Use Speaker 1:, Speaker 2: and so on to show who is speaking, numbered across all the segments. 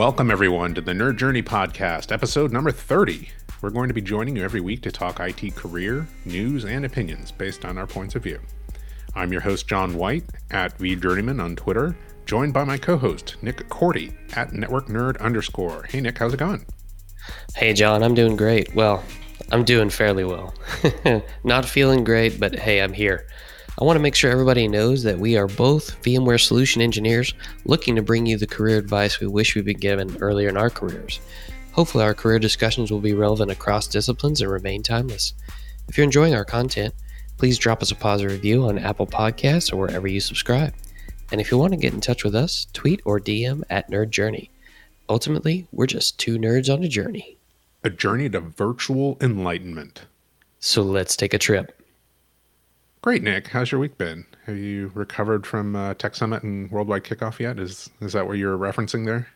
Speaker 1: Welcome, everyone, to the Nerd Journey Podcast, episode number 30. We're going to be joining you every week to talk IT career, news, and opinions based on our points of view. I'm your host, John White, at VJourneyman on Twitter, joined by my co host, Nick Korte, at Network Nerd underscore. Hey, Nick, how's it going?
Speaker 2: Hey, John, I'm doing great. Well, I'm doing fairly well. Not feeling great, but hey, I'm here. I want to make sure everybody knows that we are both VMware solution engineers looking to bring you the career advice we wish we'd been given earlier in our careers. Hopefully, our career discussions will be relevant across disciplines and remain timeless. If you're enjoying our content, please drop us a positive review on Apple Podcasts or wherever you subscribe. And if you want to get in touch with us, tweet or DM at Nerd Journey. Ultimately, we're just two nerds on a journey.
Speaker 1: A journey to virtual enlightenment.
Speaker 2: So let's take a trip.
Speaker 1: Great, Nick. How's your week been? Have you recovered from uh, Tech Summit and Worldwide Kickoff yet? Is is that what you're referencing there?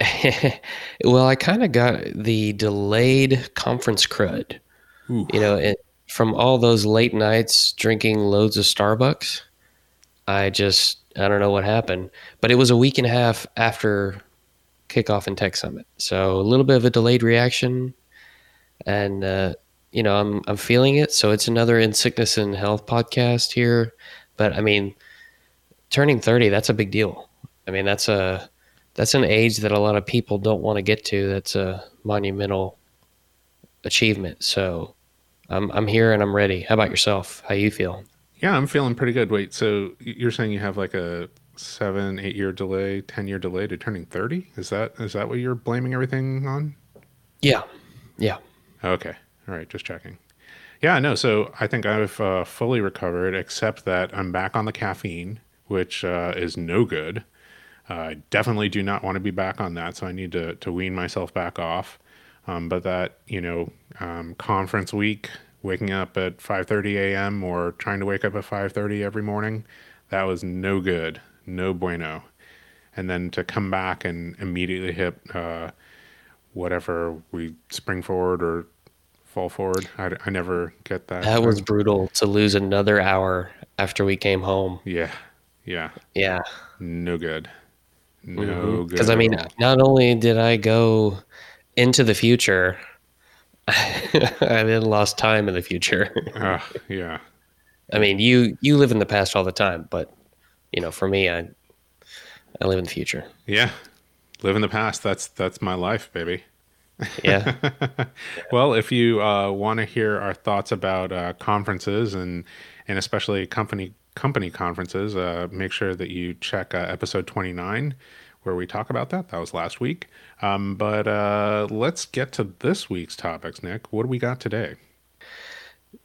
Speaker 2: well, I kind of got the delayed conference crud. Ooh. You know, it, from all those late nights drinking loads of Starbucks, I just I don't know what happened, but it was a week and a half after kickoff and Tech Summit, so a little bit of a delayed reaction, and uh, you know I'm I'm feeling it. So it's another in sickness and health podcast here, but I mean, turning thirty that's a big deal. I mean that's a that's an age that a lot of people don't want to get to. That's a monumental achievement. So I'm I'm here and I'm ready. How about yourself? How you feel?
Speaker 1: Yeah, I'm feeling pretty good. Wait, so you're saying you have like a seven, eight year delay, ten year delay to turning thirty? Is that is that what you're blaming everything on?
Speaker 2: Yeah, yeah.
Speaker 1: Okay, all right, just checking. Yeah, no. So I think I've uh, fully recovered, except that I'm back on the caffeine, which uh, is no good. Uh, I definitely do not want to be back on that, so I need to to wean myself back off. Um, but that you know um, conference week, waking up at 5:30 a.m. or trying to wake up at 5:30 every morning, that was no good, no bueno. And then to come back and immediately hit uh, whatever we spring forward or fall forward, I, I never get that.
Speaker 2: That was brutal to lose another hour after we came home.
Speaker 1: Yeah, yeah,
Speaker 2: yeah.
Speaker 1: No good. No
Speaker 2: mm-hmm.
Speaker 1: good.
Speaker 2: Because I mean, not only did I go into the future, I then lost time in the future.
Speaker 1: uh, yeah.
Speaker 2: I mean, you you live in the past all the time, but you know, for me, I I live in the future.
Speaker 1: Yeah, live in the past. That's that's my life, baby.
Speaker 2: Yeah.
Speaker 1: well, if you uh, want to hear our thoughts about uh, conferences and and especially company company conferences, uh, make sure that you check uh, episode 29 where we talk about that. That was last week. Um, but uh, let's get to this week's topics, Nick. What do we got today?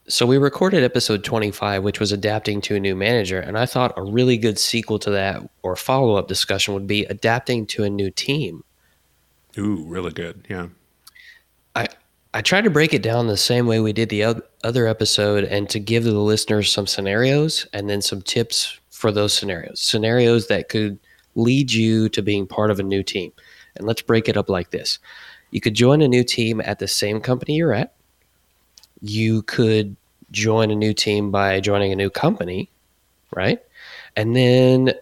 Speaker 2: So we recorded episode 25, which was adapting to a new manager, and I thought a really good sequel to that or follow up discussion would be adapting to a new team.
Speaker 1: Ooh, really good. Yeah.
Speaker 2: I I tried to break it down the same way we did the other episode and to give the listeners some scenarios and then some tips for those scenarios. Scenarios that could lead you to being part of a new team. And let's break it up like this you could join a new team at the same company you're at, you could join a new team by joining a new company, right? And then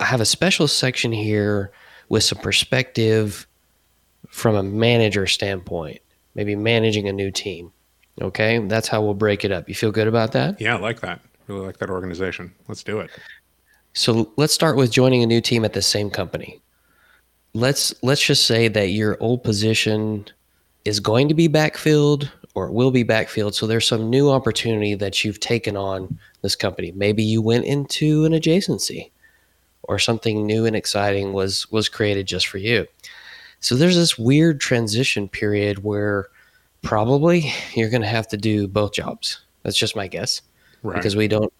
Speaker 2: I have a special section here with some perspective from a manager standpoint, maybe managing a new team. Okay, that's how we'll break it up. You feel good about that?
Speaker 1: Yeah, I like that. Really like that organization. Let's do it.
Speaker 2: So let's start with joining a new team at the same company. Let's let's just say that your old position is going to be backfilled or it will be backfilled. So there's some new opportunity that you've taken on this company. Maybe you went into an adjacency or something new and exciting was was created just for you. So there's this weird transition period where probably you're going to have to do both jobs. That's just my guess. Right. Because we don't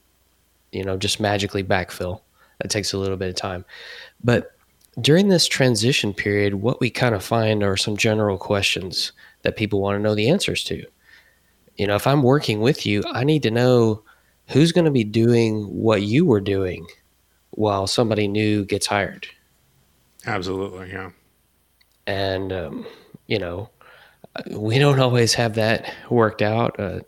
Speaker 2: you know, just magically backfill. That takes a little bit of time. But during this transition period, what we kind of find are some general questions that people want to know the answers to. You know, if I'm working with you, I need to know who's going to be doing what you were doing while somebody new gets hired.
Speaker 1: Absolutely, yeah.
Speaker 2: And, um, you know, we don't always have that worked out. Uh,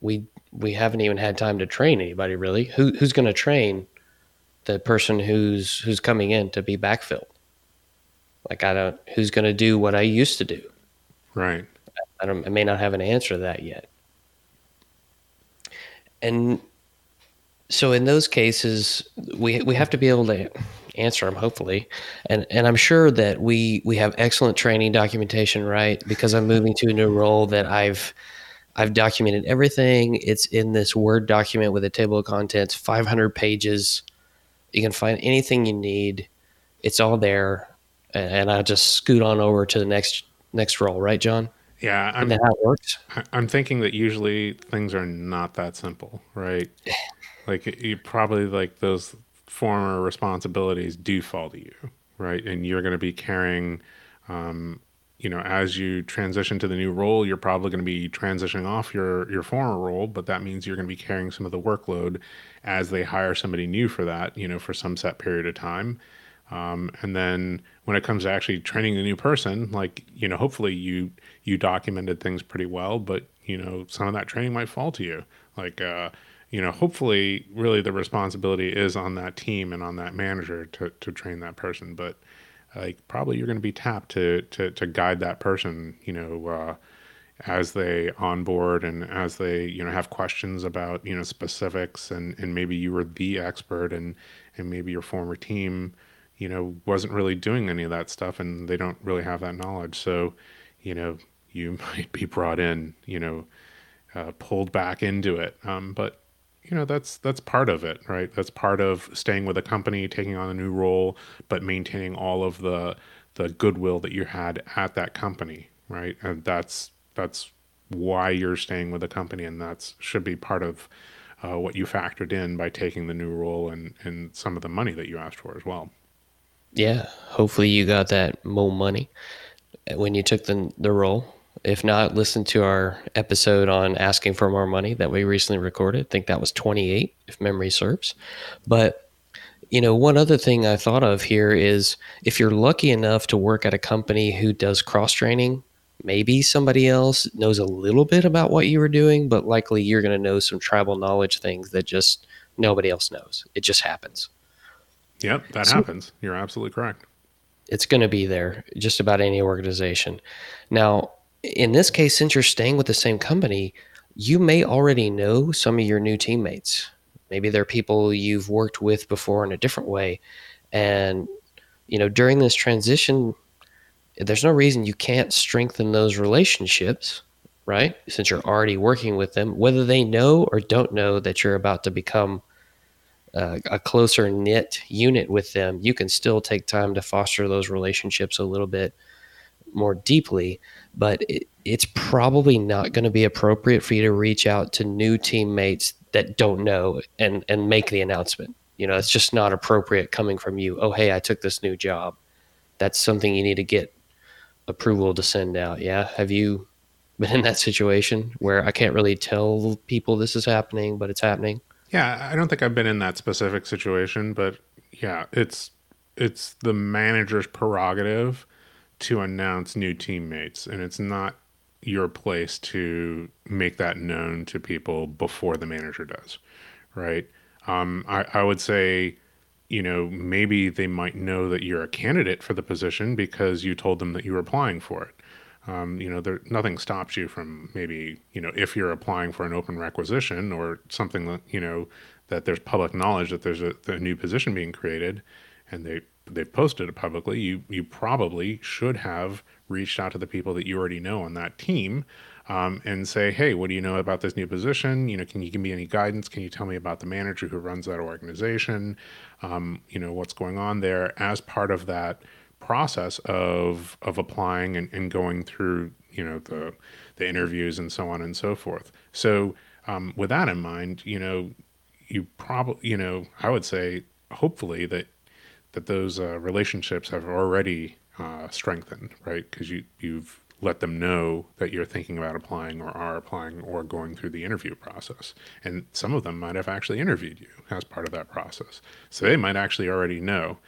Speaker 2: we we haven't even had time to train anybody really. Who who's going to train the person who's who's coming in to be backfilled? Like I don't who's going to do what I used to do.
Speaker 1: Right.
Speaker 2: I don't I may not have an answer to that yet. And so in those cases we we have to be able to answer them hopefully. And and i'm sure that we we have excellent training documentation right? Because i'm moving to a new role that i've i've documented everything. It's in this word document with a table of contents 500 pages. You can find anything you need. It's all there. And i just scoot on over to the next next role. Right john?
Speaker 1: Yeah i'm
Speaker 2: it works?
Speaker 1: I'm thinking that usually things are not that simple right? Like you probably like those former responsibilities do fall to you, right? And you're going to be carrying, um, you know, as you transition to the new role, you're probably going to be transitioning off your your former role, but that means you're going to be carrying some of the workload as they hire somebody new for that, you know, for some set period of time. Um, and then when it comes to actually training the new person, like you know, hopefully you you documented things pretty well, but you know, some of that training might fall to you. Like uh, you know, hopefully, really the responsibility is on that team and on that manager to, to train that person. But like, probably you're going to be tapped to, to, to guide that person, you know, uh, as they onboard and as they, you know, have questions about, you know, specifics and, and maybe you were the expert and, and maybe your former team, you know, wasn't really doing any of that stuff and they don't really have that knowledge. So, you know, you might be brought in, you know, uh, pulled back into it. Um, but you know that's that's part of it right? That's part of staying with a company taking on a new role but maintaining all of the the goodwill that you had at that company right? And that's that's why you're staying with the company and that's should be part of uh, what you factored in by taking the new role and and some of the money that you asked for as well.
Speaker 2: Yeah hopefully you got that more money when you took the the role if not, listen to our episode on asking for more money that we recently recorded. I think that was 28, if memory serves. But, you know, one other thing I thought of here is if you're lucky enough to work at a company who does cross training, maybe somebody else knows a little bit about what you were doing, but likely you're going to know some tribal knowledge things that just nobody else knows. It just happens.
Speaker 1: Yep, that so, happens. You're absolutely correct.
Speaker 2: It's going to be there just about any organization. Now, in this case, since you're staying with the same company, you may already know some of your new teammates. Maybe they're people you've worked with before in a different way. And, you know, during this transition, there's no reason you can't strengthen those relationships, right? Since you're already working with them, whether they know or don't know that you're about to become uh, a closer knit unit with them, you can still take time to foster those relationships a little bit more deeply but it, it's probably not going to be appropriate for you to reach out to new teammates that don't know and and make the announcement. You know, it's just not appropriate coming from you. Oh, hey, I took this new job. That's something you need to get approval to send out. Yeah, have you been in that situation where I can't really tell people this is happening, but it's happening?
Speaker 1: Yeah, I don't think I've been in that specific situation, but yeah, it's it's the manager's prerogative to announce new teammates, and it's not your place to make that known to people before the manager does, right? Um, I, I would say, you know, maybe they might know that you're a candidate for the position because you told them that you were applying for it. Um, you know, there nothing stops you from maybe, you know, if you're applying for an open requisition or something that you know that there's public knowledge that there's a, a new position being created, and they they've posted it publicly, you you probably should have reached out to the people that you already know on that team um, and say, hey, what do you know about this new position? You know, can you give me any guidance? Can you tell me about the manager who runs that organization? Um, you know, what's going on there as part of that process of of applying and, and going through, you know, the the interviews and so on and so forth. So um, with that in mind, you know, you probably, you know, I would say hopefully that that those uh, relationships have already uh, strengthened, right? Because you you've let them know that you're thinking about applying or are applying or going through the interview process. And some of them might have actually interviewed you as part of that process. So they might actually already know,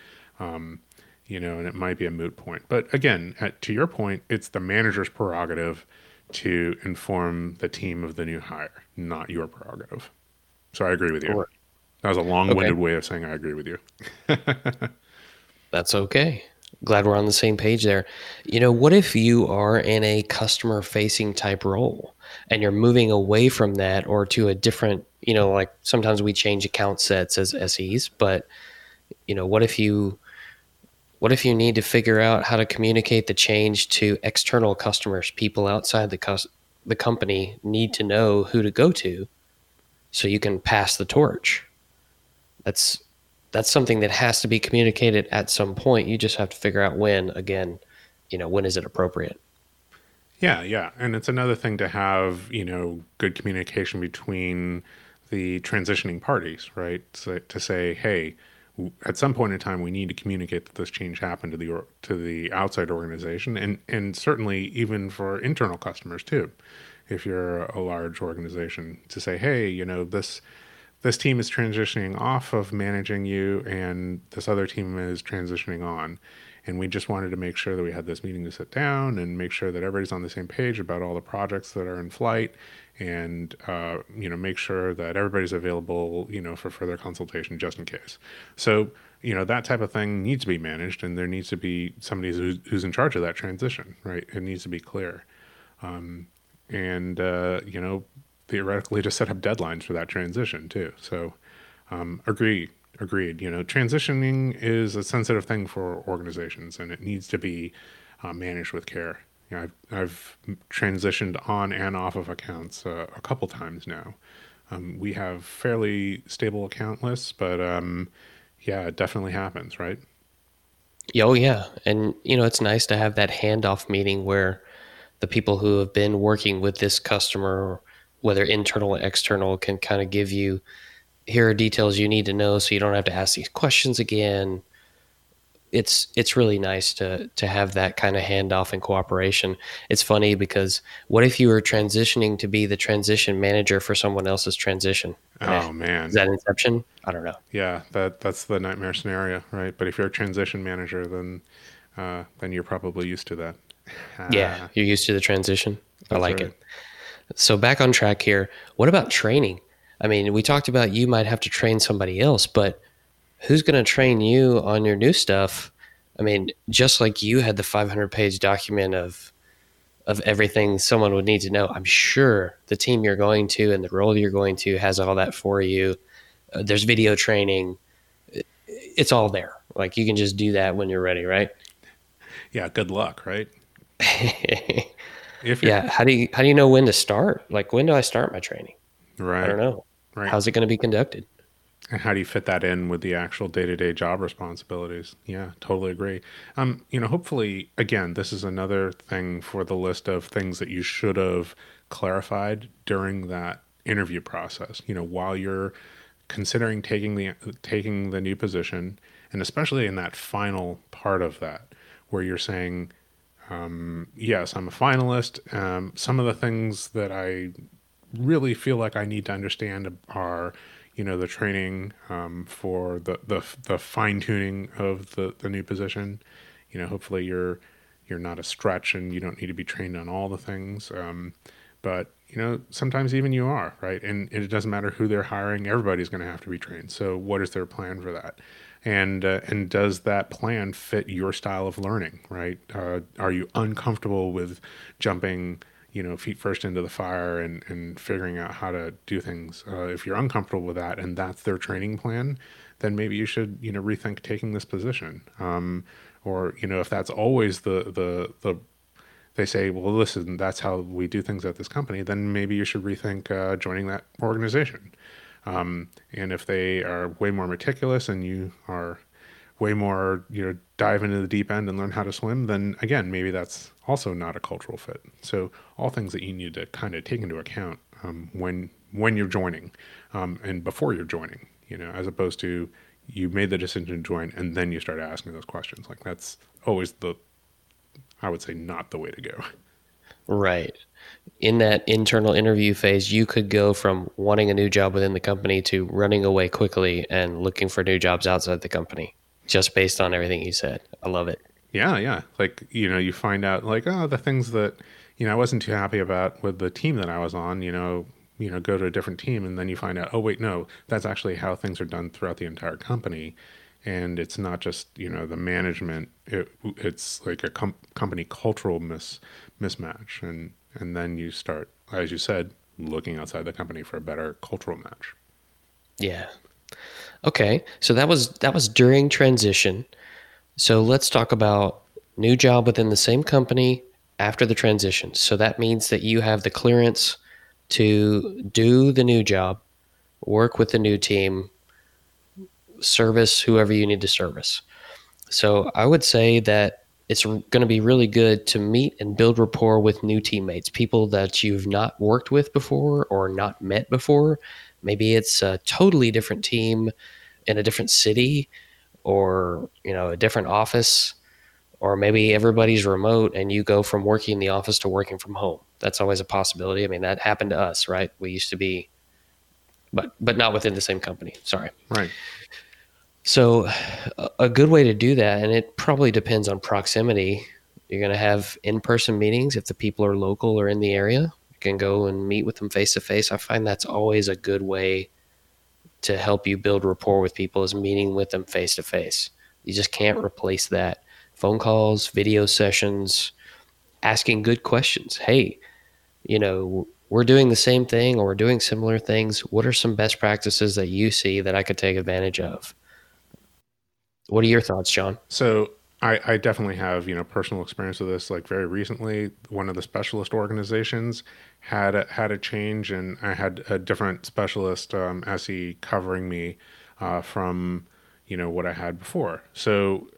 Speaker 1: um, you know, and it might be a moot point. But again, at, to your point, it's the manager's prerogative to inform the team of the new hire, not your prerogative. So I agree with you. That was a long-winded okay. way of saying I agree with you.
Speaker 2: That's okay. Glad we're on the same page there. You know, what if you are in a customer facing type role and you're moving away from that or to a different, you know, like sometimes we change account sets as SEs, but you know, what if you what if you need to figure out how to communicate the change to external customers, people outside the cus- the company need to know who to go to so you can pass the torch. That's that's something that has to be communicated at some point. You just have to figure out when. Again, you know, when is it appropriate?
Speaker 1: Yeah, yeah, and it's another thing to have you know good communication between the transitioning parties, right? So, to say, hey, at some point in time, we need to communicate that this change happened to the to the outside organization, and and certainly even for internal customers too. If you're a large organization, to say, hey, you know this this team is transitioning off of managing you and this other team is transitioning on. And we just wanted to make sure that we had this meeting to sit down and make sure that everybody's on the same page about all the projects that are in flight and uh, you know make sure that everybody's available you know for further consultation just in case. So you know that type of thing needs to be managed and there needs to be somebody who's, who's in charge of that transition right? It needs to be clear. Um, and uh, you know theoretically to set up deadlines for that transition too. So, um, agree, agreed. You know, transitioning is a sensitive thing for organizations, and it needs to be uh, managed with care. You know, I've, I've transitioned on and off of accounts uh, a couple times now. Um, we have fairly stable account lists, but um, yeah, it definitely happens, right?
Speaker 2: Oh yeah, and you know it's nice to have that handoff meeting where the people who have been working with this customer whether internal or external, can kind of give you here are details you need to know so you don't have to ask these questions again. It's it's really nice to to have that kind of handoff and cooperation. It's funny because what if you were transitioning to be the transition manager for someone else's transition?
Speaker 1: Oh man,
Speaker 2: is that Inception? I don't know.
Speaker 1: Yeah, that that's the nightmare scenario, right? But if you're a transition manager, then uh, then you're probably used to that.
Speaker 2: yeah, you're used to the transition. I like right. it. So back on track here. What about training? I mean, we talked about you might have to train somebody else, but who's going to train you on your new stuff? I mean, just like you had the 500 page document of of everything someone would need to know. I'm sure the team you're going to and the role you're going to has all that for you. Uh, there's video training. It's all there. Like you can just do that when you're ready, right?
Speaker 1: Yeah, good luck, right?
Speaker 2: If yeah, how do you how do you know when to start? Like when do I start my training?
Speaker 1: Right.
Speaker 2: I don't know. Right. How's it going to be conducted?
Speaker 1: And how do you fit that in with the actual day to day job responsibilities? Yeah, totally agree. Um, you know, hopefully, again, this is another thing for the list of things that you should have clarified during that interview process. You know, while you're considering taking the taking the new position, and especially in that final part of that, where you're saying, um, yes, I'm a finalist. Um, some of the things that I really feel like I need to understand are, you know, the training um, for the the, the fine tuning of the the new position. You know, hopefully you're you're not a stretch and you don't need to be trained on all the things. Um, but you know, sometimes even you are right, and it doesn't matter who they're hiring. Everybody's going to have to be trained. So, what is their plan for that? And uh, and does that plan fit your style of learning right? Uh, are you uncomfortable with jumping you know feet first into the fire and and figuring out how to do things? Uh, if you're uncomfortable with that and that's their training plan then maybe you should you know rethink taking this position. Um, or you know if that's always the the the they say well listen that's how we do things at this company then maybe you should rethink uh, joining that organization um, and if they are way more meticulous and you are way more, you know, dive into the deep end and learn how to swim, then again, maybe that's also not a cultural fit. So all things that you need to kind of take into account um, when when you're joining um, and before you're joining, you know, as opposed to you made the decision to join and then you start asking those questions. Like that's always the, I would say, not the way to go.
Speaker 2: Right in that internal interview phase, you could go from wanting a new job within the company to running away quickly and looking for new jobs outside the company, just based on everything you said. I love it.
Speaker 1: Yeah, yeah. Like, you know, you find out like, oh, the things that, you know, I wasn't too happy about with the team that I was on, you know, you know, go to a different team and then you find out, oh wait, no, that's actually how things are done throughout the entire company. and it's not just you know the management it, it's like a com- company cultural mis- mismatch and and then you start as you said looking outside the company for a better cultural match.
Speaker 2: Yeah. Okay. So that was that was during transition. So let's talk about new job within the same company after the transition. So that means that you have the clearance to do the new job work with the new team service whoever you need to service. So I would say that it's going to be really good to meet and build rapport with new teammates, people that you've not worked with before or not met before. Maybe it's a totally different team in a different city or, you know, a different office or maybe everybody's remote and you go from working in the office to working from home. That's always a possibility. I mean, that happened to us, right? We used to be but but not within the same company. Sorry.
Speaker 1: Right.
Speaker 2: So, a good way to do that, and it probably depends on proximity. You're going to have in person meetings if the people are local or in the area. You can go and meet with them face to face. I find that's always a good way to help you build rapport with people is meeting with them face to face. You just can't hmm. replace that. Phone calls, video sessions, asking good questions. Hey, you know, we're doing the same thing or we're doing similar things. What are some best practices that you see that I could take advantage of? What are your thoughts, John?
Speaker 1: So I, I, definitely have you know personal experience with this. Like very recently, one of the specialist organizations had a, had a change, and I had a different specialist um, SE covering me uh, from you know what I had before. So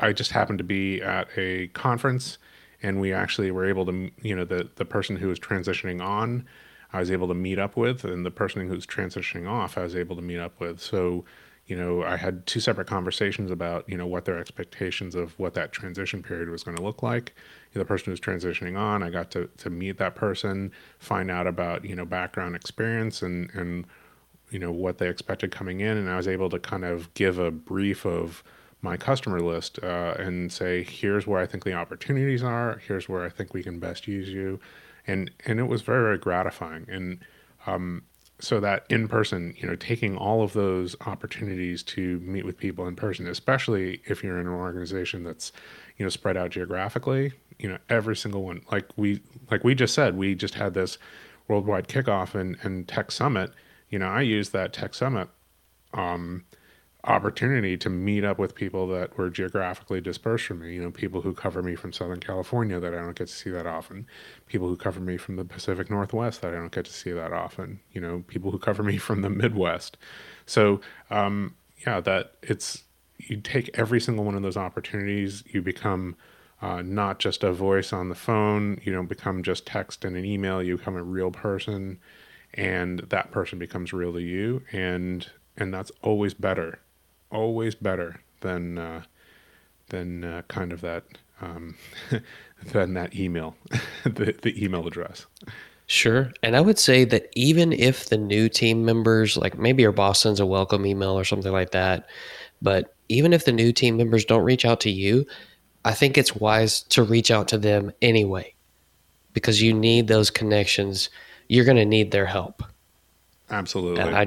Speaker 1: I just happened to be at a conference, and we actually were able to you know the the person who was transitioning on. I was able to meet up with, and the person who's transitioning off, I was able to meet up with. So you know, I had two separate conversations about, you know, what their expectations of what that transition period was going to look like. You know, the person who's transitioning on, I got to, to meet that person, find out about, you know, background experience and, and, you know, what they expected coming in. And I was able to kind of give a brief of my customer list uh, and say, here's where I think the opportunities are. Here's where I think we can best use you. And, and it was very, very gratifying. And, um, so that in person, you know, taking all of those opportunities to meet with people in person, especially if you're in an organization that's, you know, spread out geographically, you know, every single one, like we, like we just said, we just had this worldwide kickoff and, and tech summit. You know, I used that tech summit, um, opportunity to meet up with people that were geographically dispersed from me. You know, people who cover me from Southern California that I don't get to see that often. People who cover me from the Pacific Northwest that I don't get to see that often. You know, people who cover me from the Midwest. So, um, yeah, that it's you take every single one of those opportunities. You become uh, not just a voice on the phone. You don't become just text and an email. You become a real person, and that person becomes real to you. And and that's always better always better than uh, than uh, kind of that um, than that email, the, the email address.
Speaker 2: Sure. And I would say that even if the new team members, like maybe your boss sends a welcome email or something like that, but even if the new team members don't reach out to you, I think it's wise to reach out to them anyway because you need those connections. You're going to need their help.
Speaker 1: Absolutely.
Speaker 2: And I,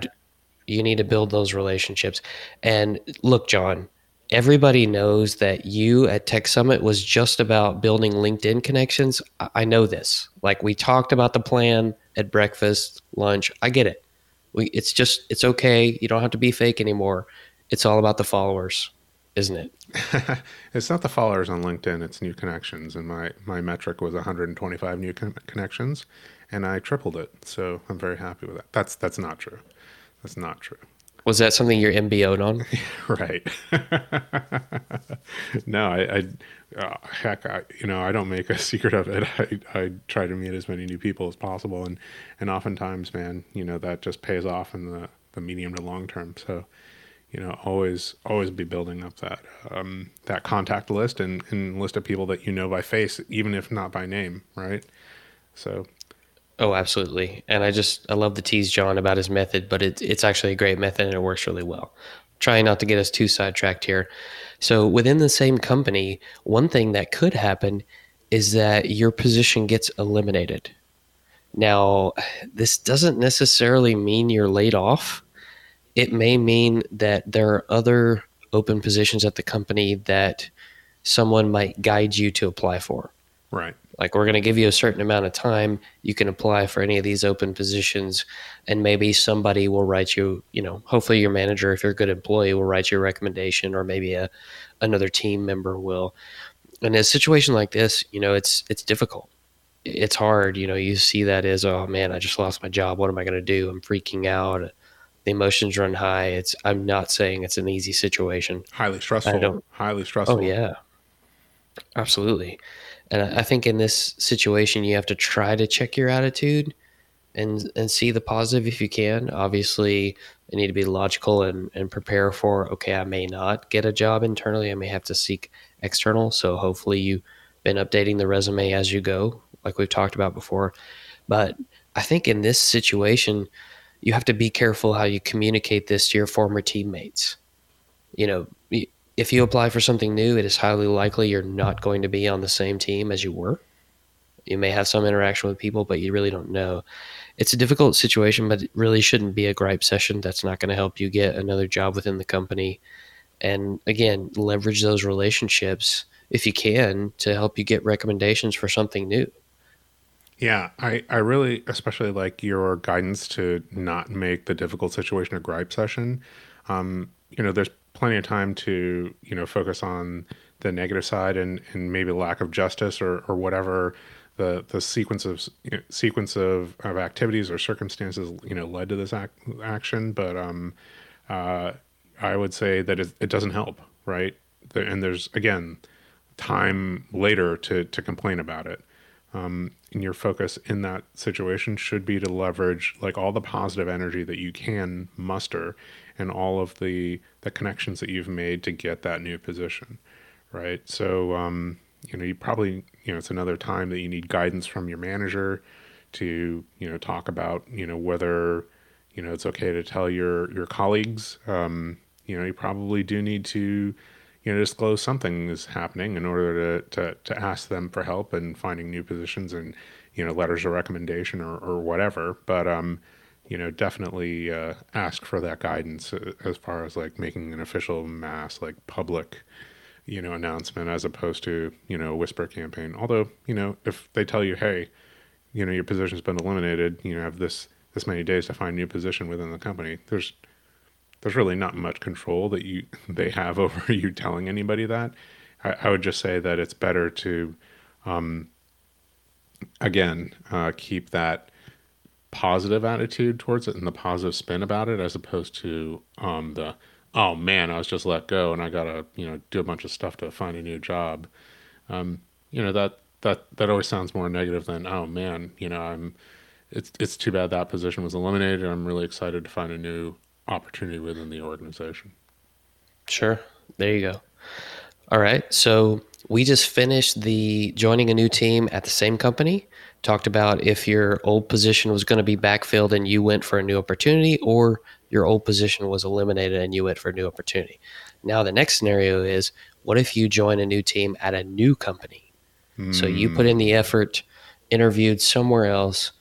Speaker 2: you need to build those relationships. And look, John, everybody knows that you at Tech Summit was just about building LinkedIn connections. I know this. Like we talked about the plan at breakfast, lunch. I get it. We, it's just, it's okay. You don't have to be fake anymore. It's all about the followers, isn't it?
Speaker 1: it's not the followers on LinkedIn. It's new connections. And my, my metric was 125 new con- connections and I tripled it. So I'm very happy with that. That's, that's not true. That's not true.
Speaker 2: Was that something you're MBO'd on?
Speaker 1: right. no, I, I uh, heck, I, you know, I don't make a secret of it. I, I try to meet as many new people as possible, and and oftentimes, man, you know, that just pays off in the the medium to long term. So, you know, always always be building up that um, that contact list and, and list of people that you know by face, even if not by name, right? So
Speaker 2: Oh, absolutely. And I just I love to tease John about his method, but it's it's actually a great method and it works really well. Trying not to get us too sidetracked here. So within the same company, one thing that could happen is that your position gets eliminated. Now, this doesn't necessarily mean you're laid off. It may mean that there are other open positions at the company that someone might guide you to apply for.
Speaker 1: Right.
Speaker 2: Like we're going to give you a certain amount of time. You can apply for any of these open positions, and maybe somebody will write you. You know, hopefully your manager, if you're a good employee, will write you a recommendation, or maybe a another team member will. In a situation like this, you know, it's it's difficult. It's hard. You know, you see that as, oh man, I just lost my job. What am I going to do? I'm freaking out. The emotions run high. It's. I'm not saying it's an easy situation.
Speaker 1: Highly stressful. Highly oh, stressful.
Speaker 2: Oh yeah, absolutely. And I think in this situation, you have to try to check your attitude and and see the positive if you can. Obviously, you need to be logical and, and prepare for okay, I may not get a job internally. I may have to seek external. So hopefully you've been updating the resume as you go, like we've talked about before. But I think in this situation, you have to be careful how you communicate this to your former teammates. You know, if you apply for something new, it is highly likely you're not going to be on the same team as you were. You may have some interaction with people, but you really don't know. It's a difficult situation, but it really shouldn't be a gripe session. That's not going to help you get another job within the company. And again, leverage those relationships if you can to help you get recommendations for something new.
Speaker 1: Yeah, I, I really especially like your guidance to not make the difficult situation a gripe session. Um, you know, there's plenty of time to you know focus on the negative side and and maybe lack of justice or or whatever the the sequence of you know, sequence of, of activities or circumstances you know led to this ac- action. But um uh i would say that it, it doesn't help right? And there's again time later to to complain about it. Um, and your focus in that situation should be to leverage like all the positive energy that you can muster and all of the the connections that you've made to get that new position, right? So um, you know you probably you know it's another time that you need guidance from your manager to you know talk about you know whether you know it's okay to tell your your colleagues. Um, you know you probably do need to you know disclose something is happening in order to to, to ask them for help and finding new positions and you know letters of recommendation or, or whatever. But um, you know, definitely uh, ask for that guidance uh, as far as like making an official mass, like public, you know, announcement as opposed to, you know, whisper campaign. Although, you know, if they tell you, hey, you know, your position's been eliminated, you know, have this this many days to find a new position within the company, there's there's really not much control that you they have over you telling anybody that. I, I would just say that it's better to, um, again, uh, keep that positive attitude towards it and the positive spin about it as opposed to um, the oh man i was just let go and i gotta you know do a bunch of stuff to find a new job. Um, you know that that that always sounds more negative than oh man you know i'm it's it's too bad that position was eliminated. I'm really excited to find a new opportunity within the organization.
Speaker 2: Sure. There you go. All right. So we just finished the joining a new team at the same company talked about if your old position was going to be backfilled and you went for a new opportunity, or your old position was eliminated and you went for a new opportunity. Now, the next scenario is what if you join a new team at a new company? Mm. So you put in the effort, interviewed somewhere else,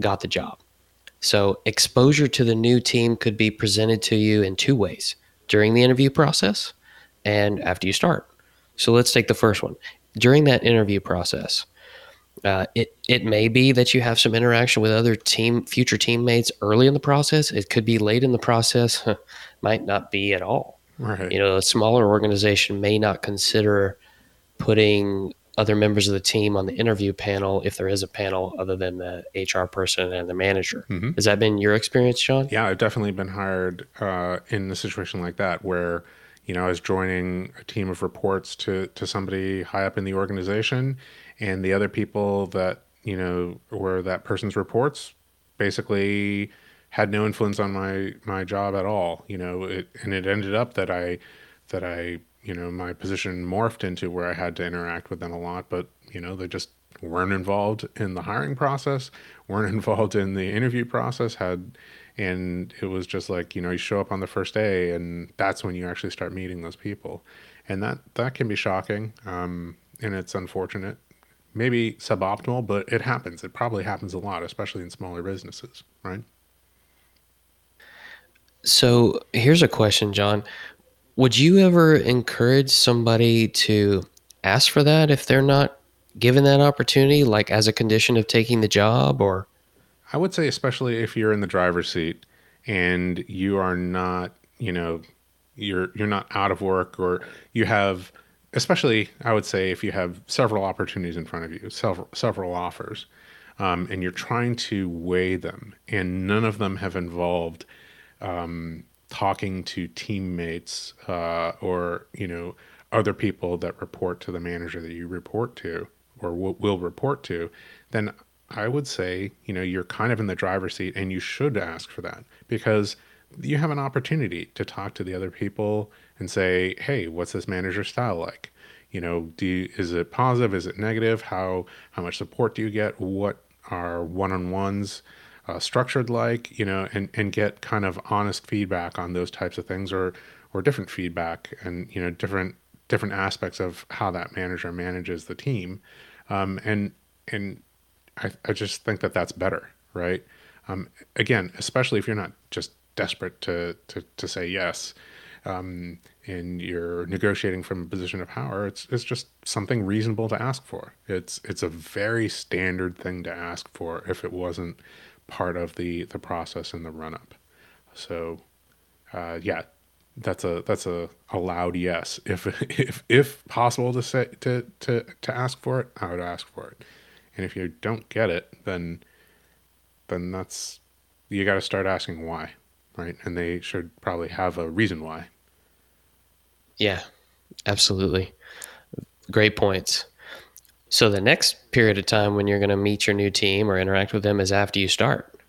Speaker 2: got the job. So exposure to the new team could be presented to you in two ways during the interview process and after you start. So let's take the first one. During that interview process, uh, it it may be that you have some interaction with other team future teammates early in the process. It could be late in the process. Might not be at all.
Speaker 1: Right.
Speaker 2: You know, a smaller organization may not consider putting other members of the team on the interview panel if there is a panel other than the HR person and the manager. Mm-hmm. Has that been your experience, John?
Speaker 1: Yeah, I've definitely been hired uh, in a situation like that where you know I was joining a team of reports to to somebody high up in the organization. And the other people that you know were that person's reports basically had no influence on my my job at all you know it and it ended up that i that i you know my position morphed into where i had to interact with them a lot. But you know they just weren't involved in the hiring process weren't involved in the interview process had and it was just like you know you show up on the first day and that's when you actually start meeting those people and that that can be shocking um, and it's unfortunate maybe suboptimal, but it happens. It probably happens a lot, especially in smaller businesses, right?
Speaker 2: So here's a question, John. would you ever encourage somebody to ask for that if they're not given that opportunity, like as a condition of taking the job or?
Speaker 1: I would say, especially if you're in the driver's seat and you are not, you know, you're you're not out of work or you have especially I would say if you have several opportunities in front of you, several several offers, um, and you're trying to weigh them, and none of them have involved um, talking to teammates uh, or you know other people that report to the manager that you report to or w- will report to, then I would say you know you're kind of in the driver's seat, and you should ask for that because you have an opportunity to talk to the other people and say, "Hey, what's this manager style like? You know, do you, is it positive? Is it negative? How how much support do you get? What are one-on-ones uh, structured like? You know, and and get kind of honest feedback on those types of things, or or different feedback, and you know, different different aspects of how that manager manages the team, um, and and I, I just think that that's better, right? Um, again, especially if you're not just desperate to to to say yes, um, and you're negotiating from a position of power, it's it's just something reasonable to ask for. It's it's a very standard thing to ask for if it wasn't part of the the process in the run up. So, uh, yeah, that's a that's a, a loud yes. If if if possible to say to to to ask for it, I would ask for it. And if you don't get it, then then that's you got to start asking why right? And they should probably have a reason why.
Speaker 2: Yeah, absolutely. Great points. So the next period of time when you're going to meet your new team or interact with them is after you start.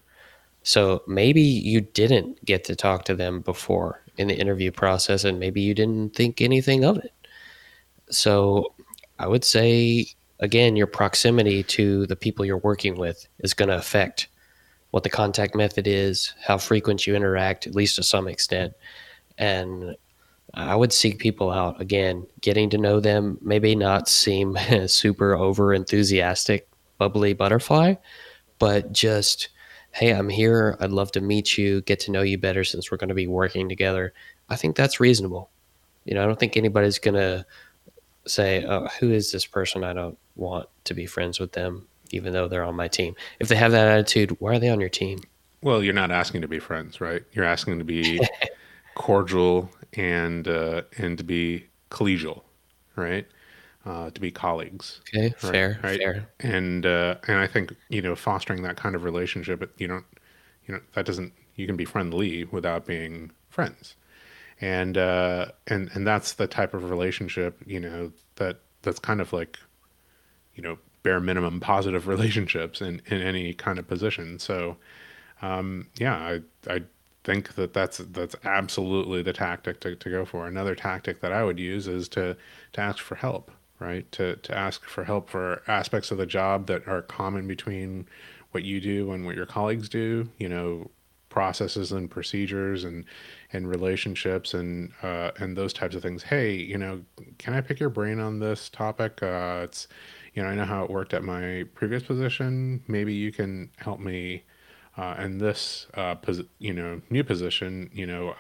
Speaker 2: So maybe you didn't get to talk to them before in the interview process and maybe you didn't think anything of it. So I would say again your proximity to the people you're working with is going to affect what the contact method is, how frequent you interact, at least to some extent. And I would seek people out again, getting to know them, maybe not seem super over enthusiastic, bubbly butterfly, but just, hey, I'm here. I'd love to meet you, get to know you better since we're going to be working together. I think that's reasonable. You know, I don't think anybody's going to say, oh, who is this person? I don't want to be friends with them even though they're on my team. If they have that attitude, why are they on your team?
Speaker 1: Well, you're not asking to be friends, right? You're asking to be cordial and uh, and to be collegial, right? Uh, to be colleagues.
Speaker 2: Okay, right? fair,
Speaker 1: right?
Speaker 2: fair.
Speaker 1: And uh, and I think you know fostering that kind of relationship, you don't, you know, that doesn't. You can be friendly without being friends, and uh, and and that's the type of relationship you know that that's kind of like, you know, bare minimum positive relationships in, in any kind of position. So, um, yeah, I, I think that that's, that's absolutely the tactic to, to go for. Another tactic that I would use is to, to ask for help, right? To, to ask for help for aspects of the job that are common between what you do and what your colleagues do, you know, processes and procedures and and relationships and uh, and those types of things. Hey, you know, can I pick your brain on this topic? Uh, it's you know, I know how it worked at my previous position. Maybe you can help me uh, in this, uh, pos- you know, new position. You know,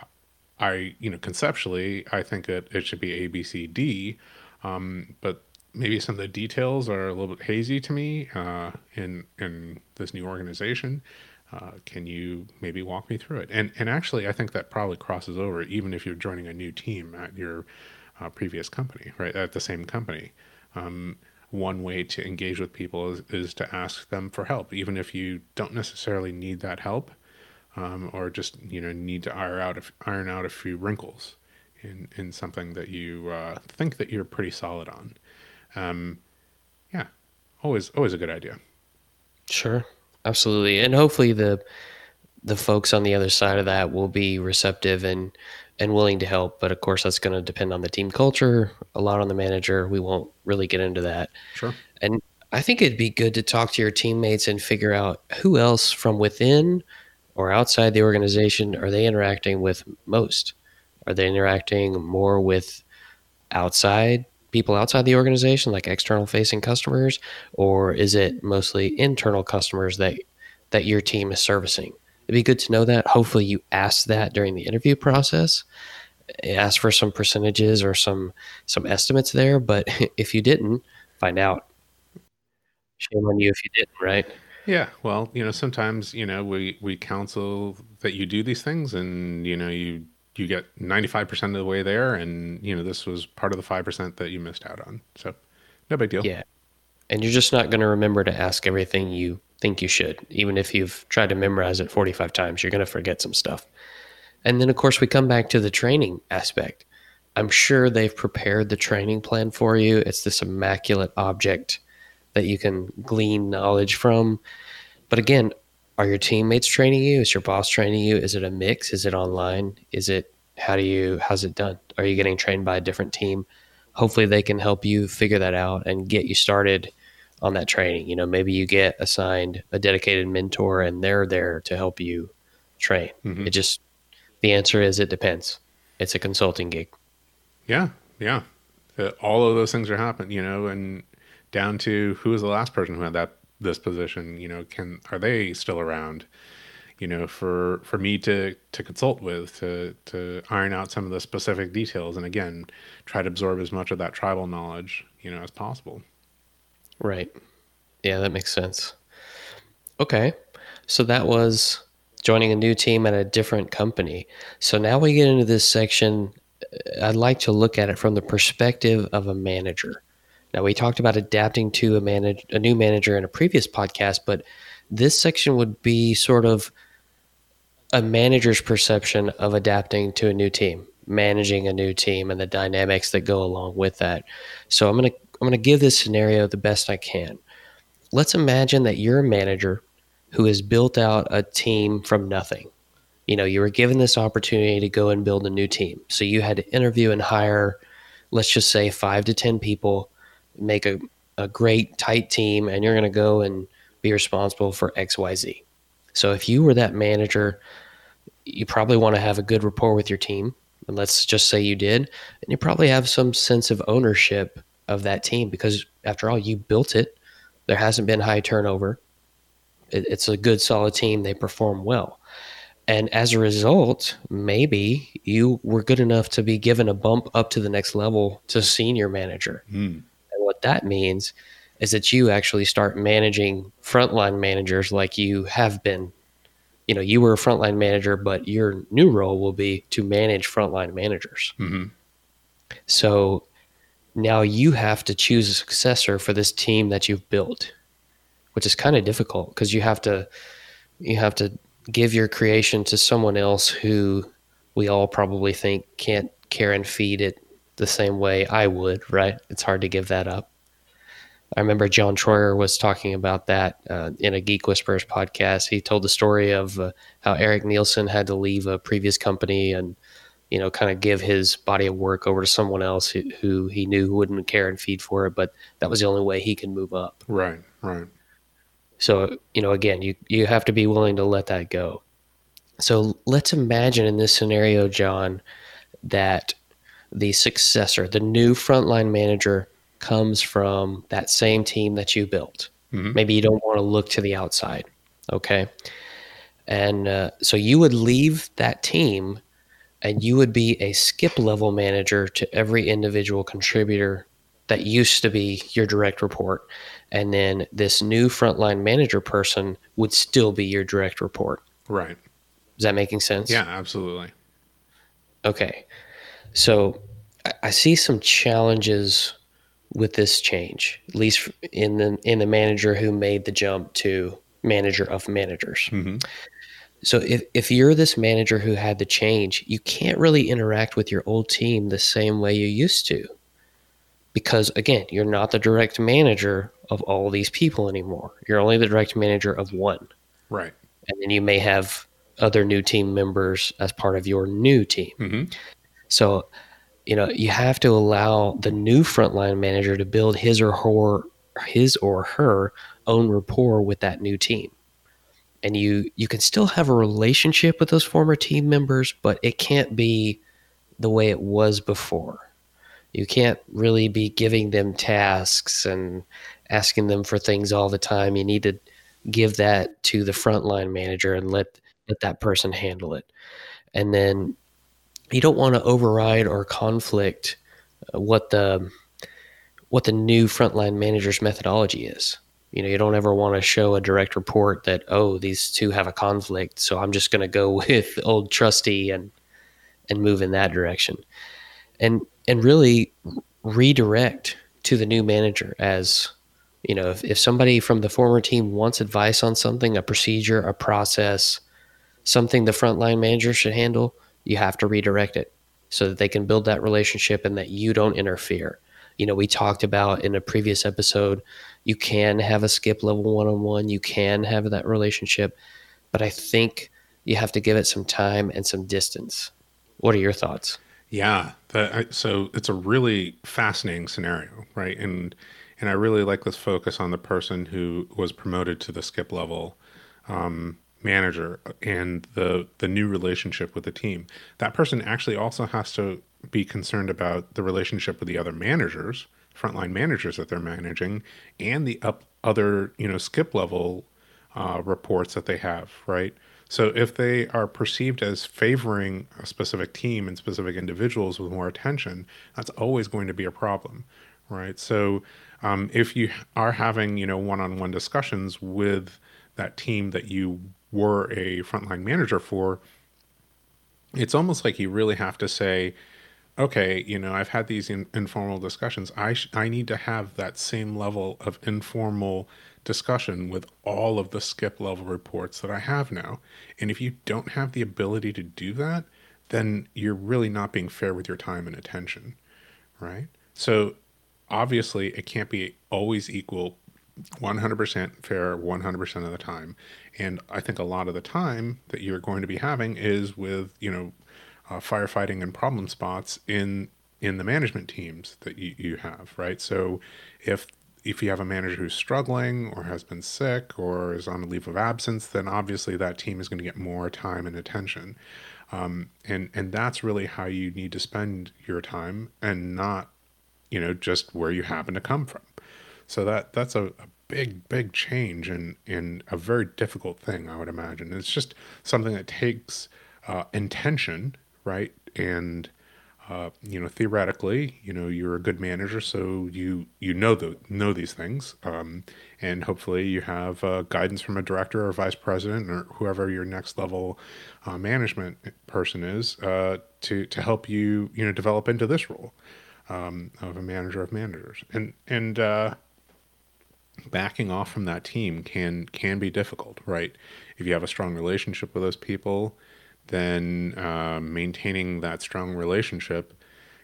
Speaker 1: I, you know, conceptually, I think that it should be A, B, C, D, um, but maybe some of the details are a little bit hazy to me uh, in in this new organization. Uh, can you maybe walk me through it? And and actually, I think that probably crosses over even if you're joining a new team at your uh, previous company, right? At the same company. Um, one way to engage with people is, is to ask them for help, even if you don't necessarily need that help, um, or just you know need to iron out a, iron out a few wrinkles in in something that you uh, think that you're pretty solid on. Um, yeah, always always a good idea.
Speaker 2: Sure, absolutely, and hopefully the the folks on the other side of that will be receptive and and willing to help. But of course, that's going to depend on the team culture, a lot on the manager. We won't really get into that.
Speaker 1: Sure.
Speaker 2: And I think it'd be good to talk to your teammates and figure out who else from within or outside the organization are they interacting with most? Are they interacting more with outside people outside the organization, like external facing customers, or is it mostly internal customers that that your team is servicing? It'd be good to know that. Hopefully, you ask that during the interview process. ask for some percentages or some some estimates there. But if you didn't, find out. Shame on you if you didn't, right?
Speaker 1: Yeah, well, you know, sometimes, you know, we we counsel that you do these things and, you know, you you get 95% of the way there and, you know, this was part of the 5% that you missed out on. So, no big deal.
Speaker 2: Yeah. And you're just not going to remember to ask everything you think you should. Even if you've tried to memorize it 45 times, you're going to forget some stuff. And then, of course, we come back to the training aspect. I'm sure they've prepared the training plan for you. It's this immaculate object that you can glean knowledge from. But again, are your teammates training you? Is your boss training you? Is it a mix? Is it online? Is it how do you how's it done? Are you getting trained by a different team? Hopefully they can help you figure that out and get you started on that training. You know, maybe you get assigned a dedicated mentor and they're there to help you train. Mm-hmm. It just the answer is it depends. It's a consulting gig.
Speaker 1: Yeah, yeah. Uh, all of those things are happening, you know, and down to who was the last person who had that this position you know can are they still around you know for for me to to consult with to to iron out some of the specific details and again try to absorb as much of that tribal knowledge you know as possible.
Speaker 2: Right. Yeah that makes sense. Okay. So that was joining a new team at a different company. So now we get into this section uh, i'd like to look at it from the perspective of a manager now, we talked about adapting to a manage a new manager in a previous podcast, but this section would be sort of a manager's perception of adapting to a new team, managing a new team, and the dynamics that go along with that. So I'm gonna I'm gonna give this scenario the best I can. Let's imagine that you're a manager who has built out a team from nothing. You know, you were given this opportunity to go and build a new team. So you had to interview and hire, let's just say, five to 10 people make a, a great tight team and you're going to go and be responsible for xyz so if you were that manager you probably want to have a good rapport with your team. And let's just say you did and you probably have some sense of ownership of that team because after all you built it. There hasn't been high turnover. It, it's a good solid team. They perform well. And as a result maybe you were good enough to be given a bump up to the next level to senior manager. Mm what that means is that you actually start managing frontline managers like you have been. You know, you were a frontline manager, but your new role will be to manage frontline managers. Mm-hmm. So now you have to choose a successor for this team that you've built, which is kind of difficult because you have to you have to give your creation to someone else who we all probably think can't care and feed it the same way I would, right? It's hard to give that up. I remember John Troyer was talking about that uh, in a Geek Whisperers podcast. He told the story of uh, how Eric Nielsen had to leave a previous company and, you know, kind of give his body of work over to someone else who, who he knew wouldn't care and feed for it, but that was the only way he could move up.
Speaker 1: Right, right.
Speaker 2: So, you know, again, you, you have to be willing to let that go. So let's imagine in this scenario, John, that the successor, the new frontline manager, comes from that same team that you built. Mm-hmm. Maybe you don't want to look to the outside. Okay. And uh, so you would leave that team and you would be a skip level manager to every individual contributor that used to be your direct report. And then this new frontline manager person would still be your direct report.
Speaker 1: Right.
Speaker 2: Is that making sense?
Speaker 1: Yeah, absolutely.
Speaker 2: Okay. So I see some challenges with this change, at least in the in the manager who made the jump to manager of managers. Mm-hmm. So if, if you're this manager who had the change, you can't really interact with your old team the same way you used to. Because again, you're not the direct manager of all these people anymore. You're only the direct manager of one.
Speaker 1: Right.
Speaker 2: And then you may have other new team members as part of your new team. Mm-hmm. So you know, you have to allow the new frontline manager to build his or her his or her own rapport with that new team. And you you can still have a relationship with those former team members, but it can't be the way it was before. You can't really be giving them tasks and asking them for things all the time. You need to give that to the frontline manager and let let that person handle it. And then you don't want to override or conflict uh, what the what the new frontline manager's methodology is. You know, you don't ever want to show a direct report that oh these two have a conflict, so I'm just going to go with old trusty and and move in that direction, and and really redirect to the new manager as you know if, if somebody from the former team wants advice on something a procedure a process something the frontline manager should handle you have to redirect it so that they can build that relationship and that you don't interfere. You know, we talked about in a previous episode, you can have a skip level one on one, you can have that relationship, but I think you have to give it some time and some distance. What are your thoughts?
Speaker 1: Yeah, so it's a really fascinating scenario, right? And and I really like this focus on the person who was promoted to the skip level. Um, manager and the the new relationship with the team. That person actually also has to be concerned about the relationship with the other managers frontline managers that they're managing and the up other you know skip level uh, reports that they have right? So if they are perceived as favoring a specific team and specific individuals with more attention that's always going to be a problem right? So um, if you are having you know one-on-one discussions with that team that you were a frontline manager for, it's almost like you really have to say, okay, you know, I've had these in, informal discussions. I sh- I need to have that same level of informal discussion with all of the skip level reports that I have now. And if you don't have the ability to do that, then you're really not being fair with your time and attention, right? So obviously, it can't be always equal 100% fair 100% of the time. And I think a lot of the time that you're going to be having is with, you know, uh, firefighting and problem spots in in the management teams that you, you have, right? So if if you have a manager who's struggling or has been sick or is on a leave of absence, then obviously that team is going to get more time and attention. Um, and and that's really how you need to spend your time and not, you know, just where you happen to come from. So that that's a, a big, big change and in a very difficult thing, I would imagine. It's just something that takes uh, intention, right? And uh, you know, theoretically, you know, you're a good manager, so you you know the know these things, um, and hopefully you have uh, guidance from a director or vice president or whoever your next level uh, management person is uh, to to help you you know develop into this role um, of a manager of managers, and and uh, backing off from that team can can be difficult, right? If you have a strong relationship with those people, then uh, maintaining that strong relationship,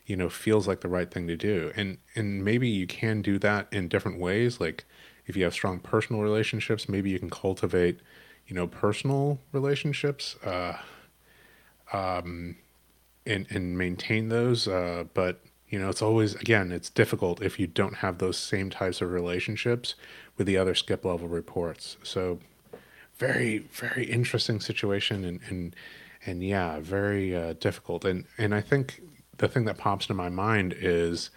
Speaker 1: you know, feels like the right thing to do. And and maybe you can do that in different ways. Like if you have strong personal relationships, maybe you can cultivate, you know, personal relationships. Uh, um, and and maintain those. Uh, but you know, it's always, again, it's difficult if you don't have those same types of relationships with the other skip level reports. So, very, very interesting situation and, and, and yeah, very uh, difficult. And, and I think the thing that pops into my mind is,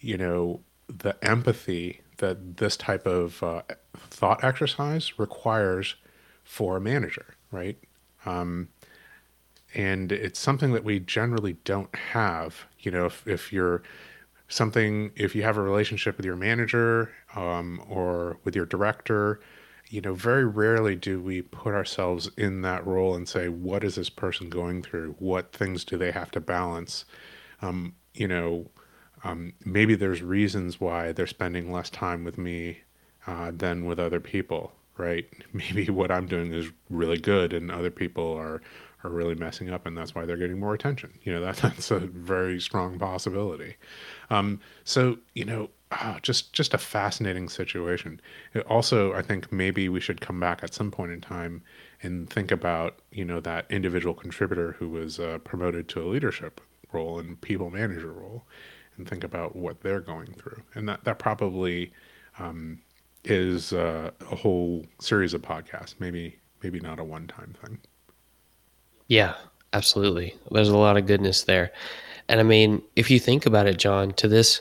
Speaker 1: you know, the empathy that this type of uh, thought exercise requires for a manager, right? Um, and it's something that we generally don't have you know if, if you're something if you have a relationship with your manager um, or with your director you know very rarely do we put ourselves in that role and say what is this person going through? What things do they have to balance? Um, you know um, maybe there's reasons why they're spending less time with me uh, than with other people right? Maybe what i'm doing is really good and other people are are really messing up, and that's why they're getting more attention. You know, that, that's a very strong possibility. Um, so, you know, uh, just just a fascinating situation. It also, I think maybe we should come back at some point in time and think about you know that individual contributor who was uh, promoted to a leadership role and people manager role, and think about what they're going through, and that that probably um, is uh, a whole series of podcasts. Maybe maybe not a one time thing.
Speaker 2: Yeah, absolutely. There's a lot of goodness there. And I mean, if you think about it, John, to this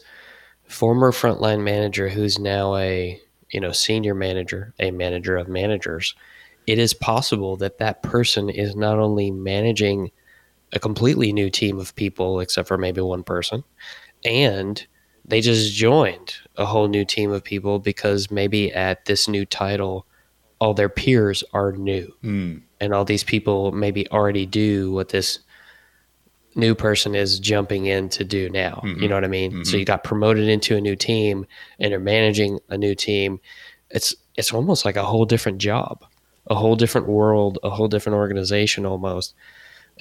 Speaker 2: former frontline manager who's now a, you know, senior manager, a manager of managers, it is possible that that person is not only managing a completely new team of people, except for maybe one person. And they just joined a whole new team of people because maybe at this new title, all their peers are new.
Speaker 1: Mm.
Speaker 2: And all these people maybe already do what this new person is jumping in to do now.
Speaker 1: Mhm.
Speaker 2: You know what I mean? So
Speaker 1: Mhm.
Speaker 2: you got promoted into a new team and you're managing a new team. It's it's almost like a whole different job, a whole different world, a whole different organization almost.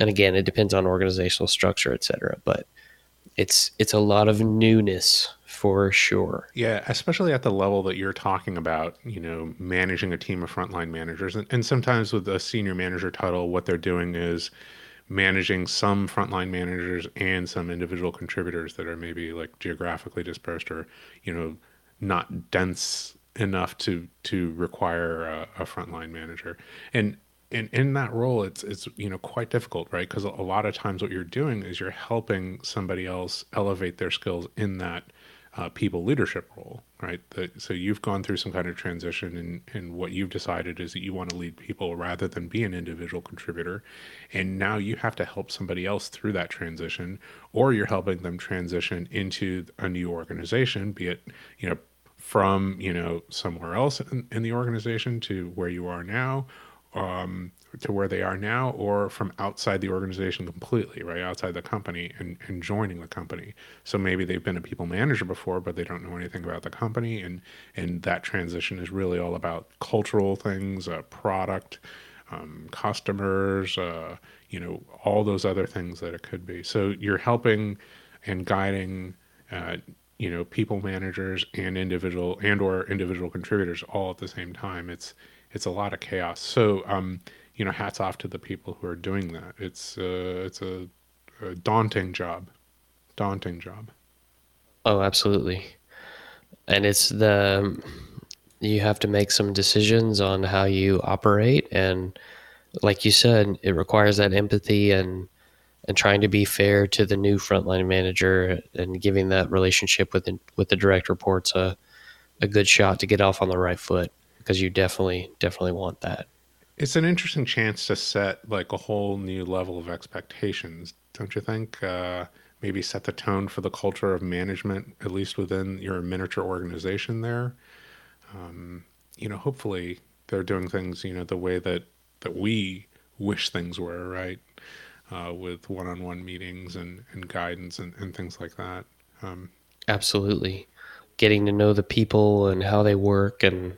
Speaker 2: And again, it depends on organizational structure, et cetera. But it's it's a lot of newness for sure.
Speaker 1: Yeah, especially at the level that you're talking about, you know, managing a team of frontline managers. And, and sometimes with a senior manager title, what they're doing is managing some frontline managers and some individual contributors that are maybe like geographically dispersed or, you know, not dense enough to to require a, a frontline manager. And and in that role, it's it's you know quite difficult, right? Because a a lot of times what you're doing is you're helping somebody else elevate their skills in that uh, people leadership role, right? So you've gone through some kind of transition, and and what you've decided is that you want to lead people rather than be an individual contributor, and now you have to help somebody else through that transition, or you're helping them transition into a new organization, be it you know from you know somewhere else in, in the organization to where you are now um, to where they are now or from outside the organization completely, right? Outside the company and, and joining the company. So maybe they've been a people manager before, but they don't know anything about the company. And, and that transition is really all about cultural things, uh, product, um, customers, uh, you know, all those other things that it could be. So you're helping and guiding, uh, you know, people managers and individual and or individual contributors all at the same time. It's, it's a lot of chaos. So, um, you know, hats off to the people who are doing that. It's uh, it's a, a daunting job, daunting job.
Speaker 2: Oh, absolutely. And it's the you have to make some decisions on how you operate and like you said, it requires that empathy and and trying to be fair to the new frontline manager and giving that relationship with the, with the direct reports a a good shot to get off on the right foot because you definitely definitely want that.
Speaker 1: It's an interesting chance to set like a whole new level of expectations, don't you think? Uh, maybe set the tone for the culture of management, at least within your miniature organization there. Um, you know, hopefully they're doing things, you know, the way that that we wish things were, right? Uh, with one-on-one meetings and, and guidance and, and things like that. Um,
Speaker 2: Absolutely. Getting to know the people and how they work and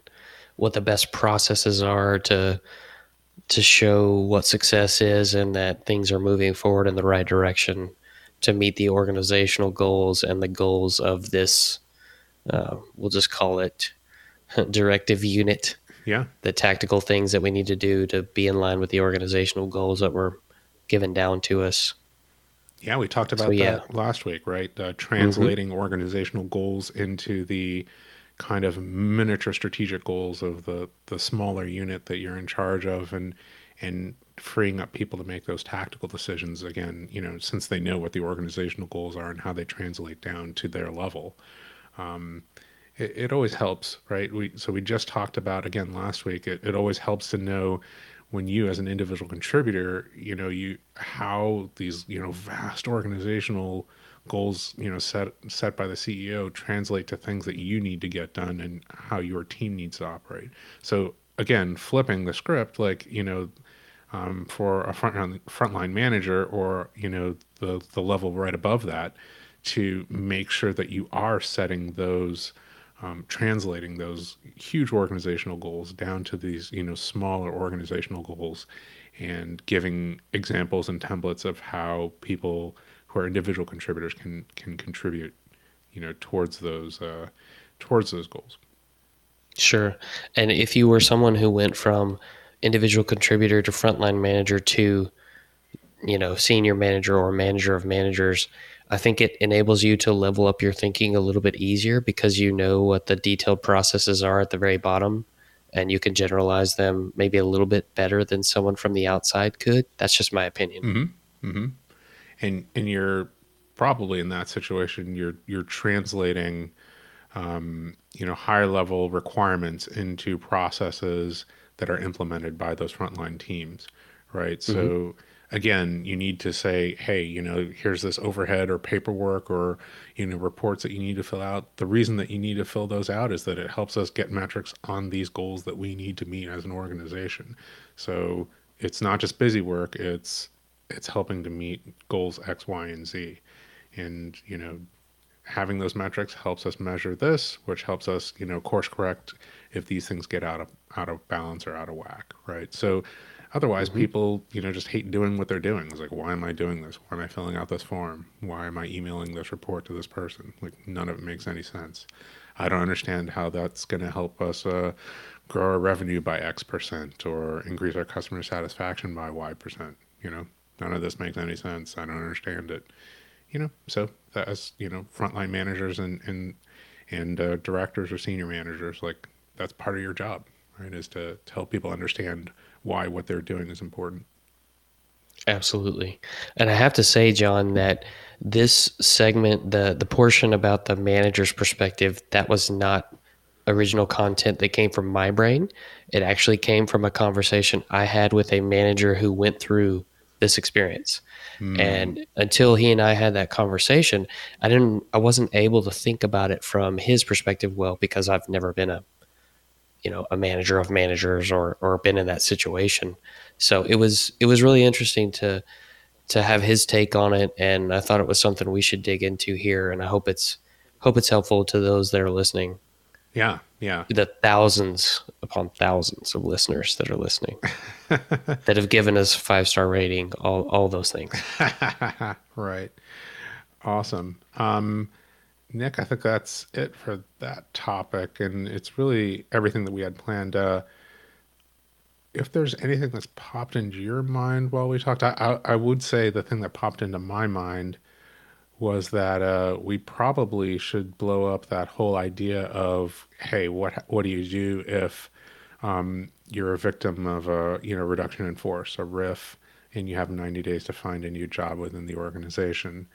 Speaker 2: what the best processes are to to show what success is and that things are moving forward in the right direction to meet the organizational goals and the goals of this uh, we'll just call it directive unit
Speaker 1: yeah,
Speaker 2: the tactical things that we need to do to be in line with the organizational goals that were given down to us
Speaker 1: Yeah, we talked about
Speaker 2: So, yeah.
Speaker 1: that last week, right? Uh, translating organizational goals into the kind of miniature strategic goals of the the smaller unit that you're in charge of, and and freeing up people to make those tactical decisions again. You know, since they know what the organizational goals are and how they translate down to their level. Um, it, it always helps, right? We so we just talked about again last week. It, it always helps to know when you as an individual contributor you know you how these you know vast organizational goals you know set set by the ceo translate to things that you need to get done and how your team needs to operate. So again flipping the script like you know um, for a front frontline manager or you know the the level right above that to make sure that you are setting those um, translating those huge organizational goals down to these you know smaller organizational goals and giving examples and templates of how people who are individual contributors can can contribute you know towards those uh, towards those goals
Speaker 2: Sure. And if you were someone who went from individual contributor to frontline manager to, you know, senior manager or manager of managers, I think it enables you to level up your thinking a little bit easier because you know what the detailed processes are at the very bottom and you can generalize them maybe a little bit better than someone from the outside could. That's just my opinion.
Speaker 1: Mm-hmm. Mm-hmm. And and you're probably in that situation. You're you're translating, um, you know, higher level requirements into processes that are implemented by those frontline teams, right? So again, you need to say, hey, you know, here's this overhead or paperwork or, you know, reports that you need to fill out. The reason that you need to fill those out is that it helps us get metrics on these goals that we need to meet as an organization. So it's not just busy work, it's it's helping to meet goals X, Y, and Z. And, you know, having those metrics helps us measure this, which helps us, you know, course correct if these things get out of out of balance or out of whack, right? So otherwise mm-hmm. people, you know, just hate doing what they're doing. It's like, why am I doing this? Why am I filling out this form? Why am I emailing this report to this person? Like none of it makes any sense. I don't understand how that's going to help us uh, grow our revenue by X percent or increase our customer satisfaction by Y percent. You know, none of this makes any sense. I don't understand it you know, so as you know, frontline managers and and and uh, directors or senior managers, like that's part of your job, right? Is to, to help people understand why what they're doing is important.
Speaker 2: Absolutely, and I have to say, John, that this segment, the the portion about the manager's perspective, that was not original content that came from my brain. It actually came from a conversation I had with a manager who went through this experience. Mm. And until he and I had that conversation, I didn't I wasn't able to think about it from his perspective well because I've never been a you know, a manager of managers or or been in that situation. So it was it was really interesting to to have his take on it and I thought it was something we should dig into here and I hope it's hope it's helpful to those that are listening.
Speaker 1: Yeah, yeah.
Speaker 2: The thousands upon thousands of listeners that are listening that have given us five star rating, all all those things.
Speaker 1: right. Awesome. Um, Nick, I think that's it for that topic, and it's really everything that we had planned. Uh, if there's anything that's popped into your mind while we talked, I, I, I would say the thing that popped into my mind was that uh, we probably should blow up that whole idea of hey what what do you do if um, you're a victim of a you know reduction in force a RIF and you have 90 days to find a new job within the organization?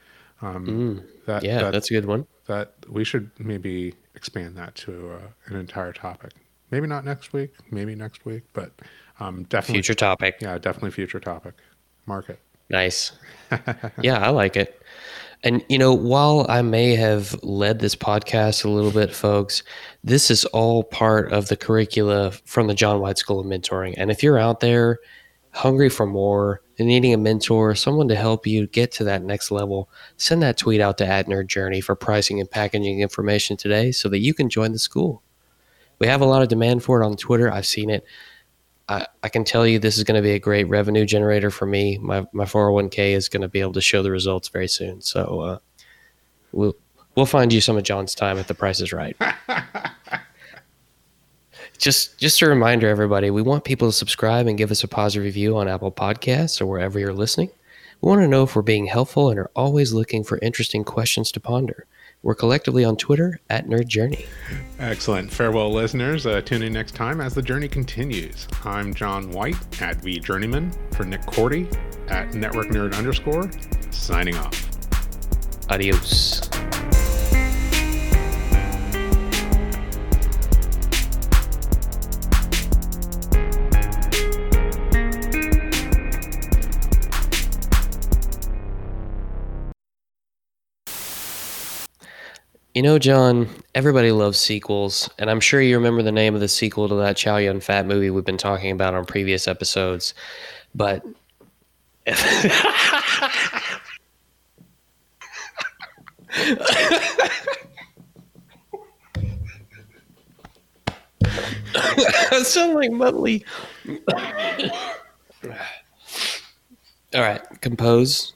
Speaker 2: Um, mm, that, yeah that, that's a good one.
Speaker 1: that we should maybe expand that to uh, an entire topic. Maybe not next week maybe next week but um, definitely
Speaker 2: future topic.
Speaker 1: Yeah definitely future topic. Market
Speaker 2: nice. Yeah i like it and, you know, while I may have led this podcast a little bit, folks, this is all part of the curricula from the John White School of Mentoring. And if you're out there hungry for more and needing a mentor, someone to help you get to that next level, send that tweet out to at Journey for pricing and packaging information today so that you can join the school. We have a lot of demand for it on Twitter. I've seen it. I, I can tell you this is going to be a great revenue generator for me. My my 401k is going to be able to show the results very soon. So uh, we'll we'll find you some of John's time if the price is right. just just a reminder, everybody, we want people to subscribe and give us a positive review on Apple Podcasts or wherever you're listening. We want to know if we're being helpful and are always looking for interesting questions to ponder. We're collectively on Twitter at Nerd Journey.
Speaker 1: Excellent. Farewell, listeners. Uh, tune in next time as the journey continues. I'm John White at V Journeyman for Nick Korte at Network Nerd underscore, signing off.
Speaker 2: Adios. You know, John, everybody loves sequels, and I'm sure you remember the name of the sequel to that Chow Yun Fat movie we've been talking about on previous episodes. But I sound like Muttley. All right, compose.